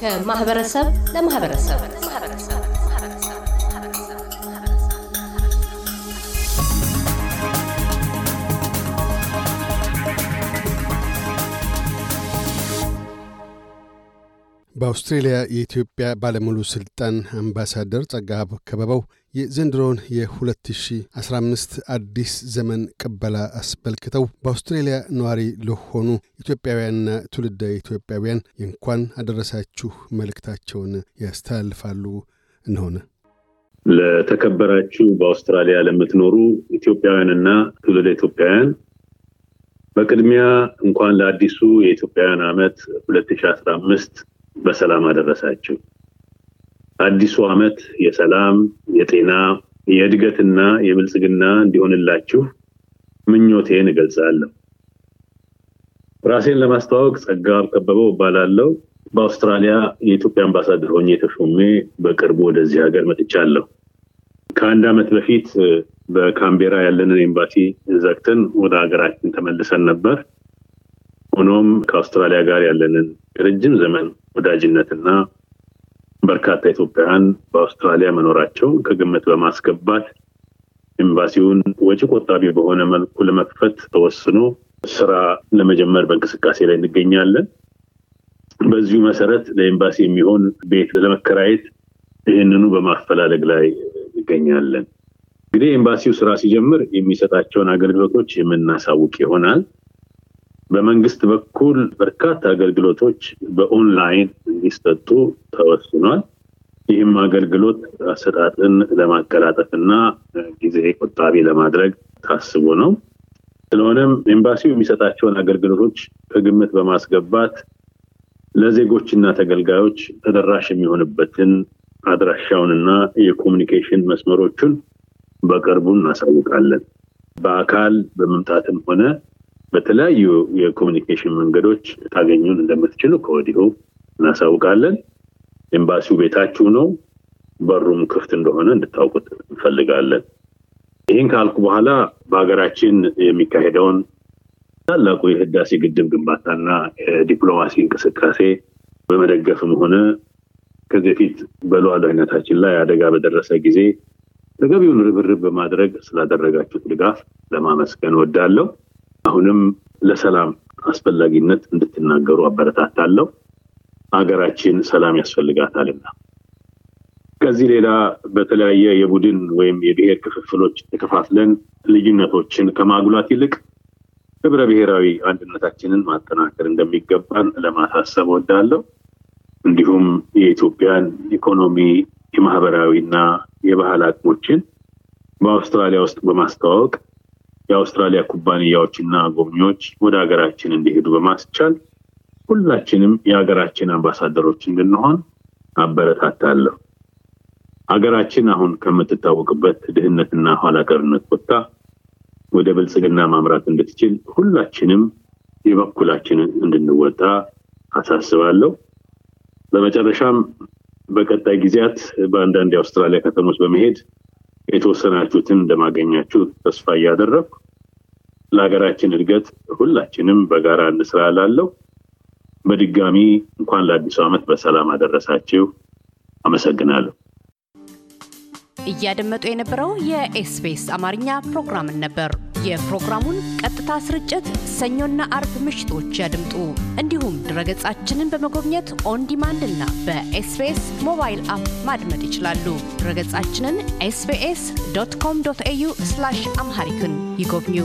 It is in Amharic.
ከማህበረሰብ ለማህበረሰብ በአውስትሬልያ የኢትዮጵያ ባለሙሉ ሥልጣን አምባሳደር ጸጋብ ከበበው የዘንድሮውን የ2015 አዲስ ዘመን ቅበላ አስመልክተው በአውስትሬልያ ነዋሪ ለሆኑ ኢትዮጵያውያንና ትውልደ ኢትዮጵያውያን የእንኳን አደረሳችሁ መልእክታቸውን ያስተላልፋሉ። እንሆነ ለተከበራችሁ በአውስትራሊያ ለምትኖሩ ኢትዮጵያውያንና ትውልደ ኢትዮጵያውያን በቅድሚያ እንኳን ለአዲሱ የኢትዮጵያውያን ዓመት 2015 በሰላም አደረሳችሁ። አዲሱ ዓመት የሰላም፣ የጤና፣ የእድገትና የብልጽግና እንዲሆንላችሁ ምኞቴን እገልጻለሁ። ራሴን ለማስተዋወቅ ጸጋብ ከበበው እባላለሁ። በአውስትራሊያ የኢትዮጵያ አምባሳደር ሆኜ ተሾሜ በቅርቡ ወደዚህ ሀገር መጥቻለሁ። ከአንድ ዓመት በፊት በካምቤራ ያለንን ኤምባሲ ዘግተን ወደ ሀገራችን ተመልሰን ነበር። ሆኖም ከአውስትራሊያ ጋር ያለንን ረጅም ዘመን ወዳጅነትና በርካታ ኢትዮጵያውያን በአውስትራሊያ መኖራቸውን ከግምት በማስገባት ኤምባሲውን ወጪ ቆጣቢ በሆነ መልኩ ለመክፈት ተወስኖ ስራ ለመጀመር በእንቅስቃሴ ላይ እንገኛለን። በዚሁ መሰረት ለኤምባሲ የሚሆን ቤት ለመከራየት ይህንኑ በማፈላለግ ላይ እንገኛለን። እንግዲህ ኤምባሲው ስራ ሲጀምር የሚሰጣቸውን አገልግሎቶች የምናሳውቅ ይሆናል። በመንግስት በኩል በርካታ አገልግሎቶች በኦንላይን እንዲሰጡ ተወስኗል። ይህም አገልግሎት አሰጣጥን ለማቀላጠፍ እና ጊዜ ቆጣቢ ለማድረግ ታስቦ ነው። ስለሆነም ኤምባሲው የሚሰጣቸውን አገልግሎቶች ከግምት በማስገባት ለዜጎችና ተገልጋዮች ተደራሽ የሚሆንበትን አድራሻውንና የ communication መስመሮቹን በቅርቡ እናሳውቃለን። በአካል በመምጣትም ሆነ በተለያዩ የኮሚኒኬሽን መንገዶች ታገኙን እንደምትችሉ ከወዲሁ እናሳውቃለን። ኤምባሲው ቤታችሁ ነው፣ በሩም ክፍት እንደሆነ እንድታውቁት እንፈልጋለን። ይህን ካልኩ በኋላ በሀገራችን የሚካሄደውን ታላቁ የህዳሴ ግድብ ግንባታና የዲፕሎማሲ እንቅስቃሴ በመደገፍም ሆነ ከዚህ በፊት በሉዓላዊነታችን ላይ አደጋ በደረሰ ጊዜ ተገቢውን ርብርብ በማድረግ ስላደረጋችሁት ድጋፍ ለማመስገን ወዳለሁ። አሁንም ለሰላም አስፈላጊነት እንድትናገሩ አበረታታለሁ። ሀገራችን ሰላም ያስፈልጋታልና። ከዚህ ሌላ በተለያየ የቡድን ወይም የብሔር ክፍፍሎች ተከፋፍለን ልዩነቶችን ከማጉላት ይልቅ ህብረ ብሔራዊ አንድነታችንን ማጠናከር እንደሚገባን ለማሳሰብ ወዳለሁ። እንዲሁም የኢትዮጵያን ኢኮኖሚ የማህበራዊና የባህል አቅሞችን በአውስትራሊያ ውስጥ በማስተዋወቅ የአውስትራሊያ ኩባንያዎችና ጎብኚዎች ወደ ሀገራችን እንዲሄዱ በማስቻል ሁላችንም የሀገራችን አምባሳደሮች እንድንሆን አበረታታለሁ። ሀገራችን አሁን ከምትታወቅበት ድህነትና ኋላቀርነት ወጥታ ወደ ብልጽግና ማምራት እንድትችል ሁላችንም የበኩላችንን እንድንወጣ አሳስባለሁ። በመጨረሻም በቀጣይ ጊዜያት በአንዳንድ የአውስትራሊያ ከተሞች በመሄድ የተወሰናችሁትን እንደማገኛችሁ ተስፋ እያደረግኩ ለሀገራችን እድገት ሁላችንም በጋራ እንስራ ላለው በድጋሚ እንኳን ለአዲሱ ዓመት በሰላም አደረሳችሁ። አመሰግናለሁ። እያደመጡ የነበረው የኤስቢኤስ አማርኛ ፕሮግራምን ነበር። የፕሮግራሙን ቀጥታ ስርጭት ሰኞና አርብ ምሽቶች ያድምጡ። እንዲሁም ድረገጻችንን በመጎብኘት on demand እና በ SBS mobile app ማድመጥ ይችላሉ። ድረገጻችንን SBS dot com dot au Amharic ን ይጎብኙ።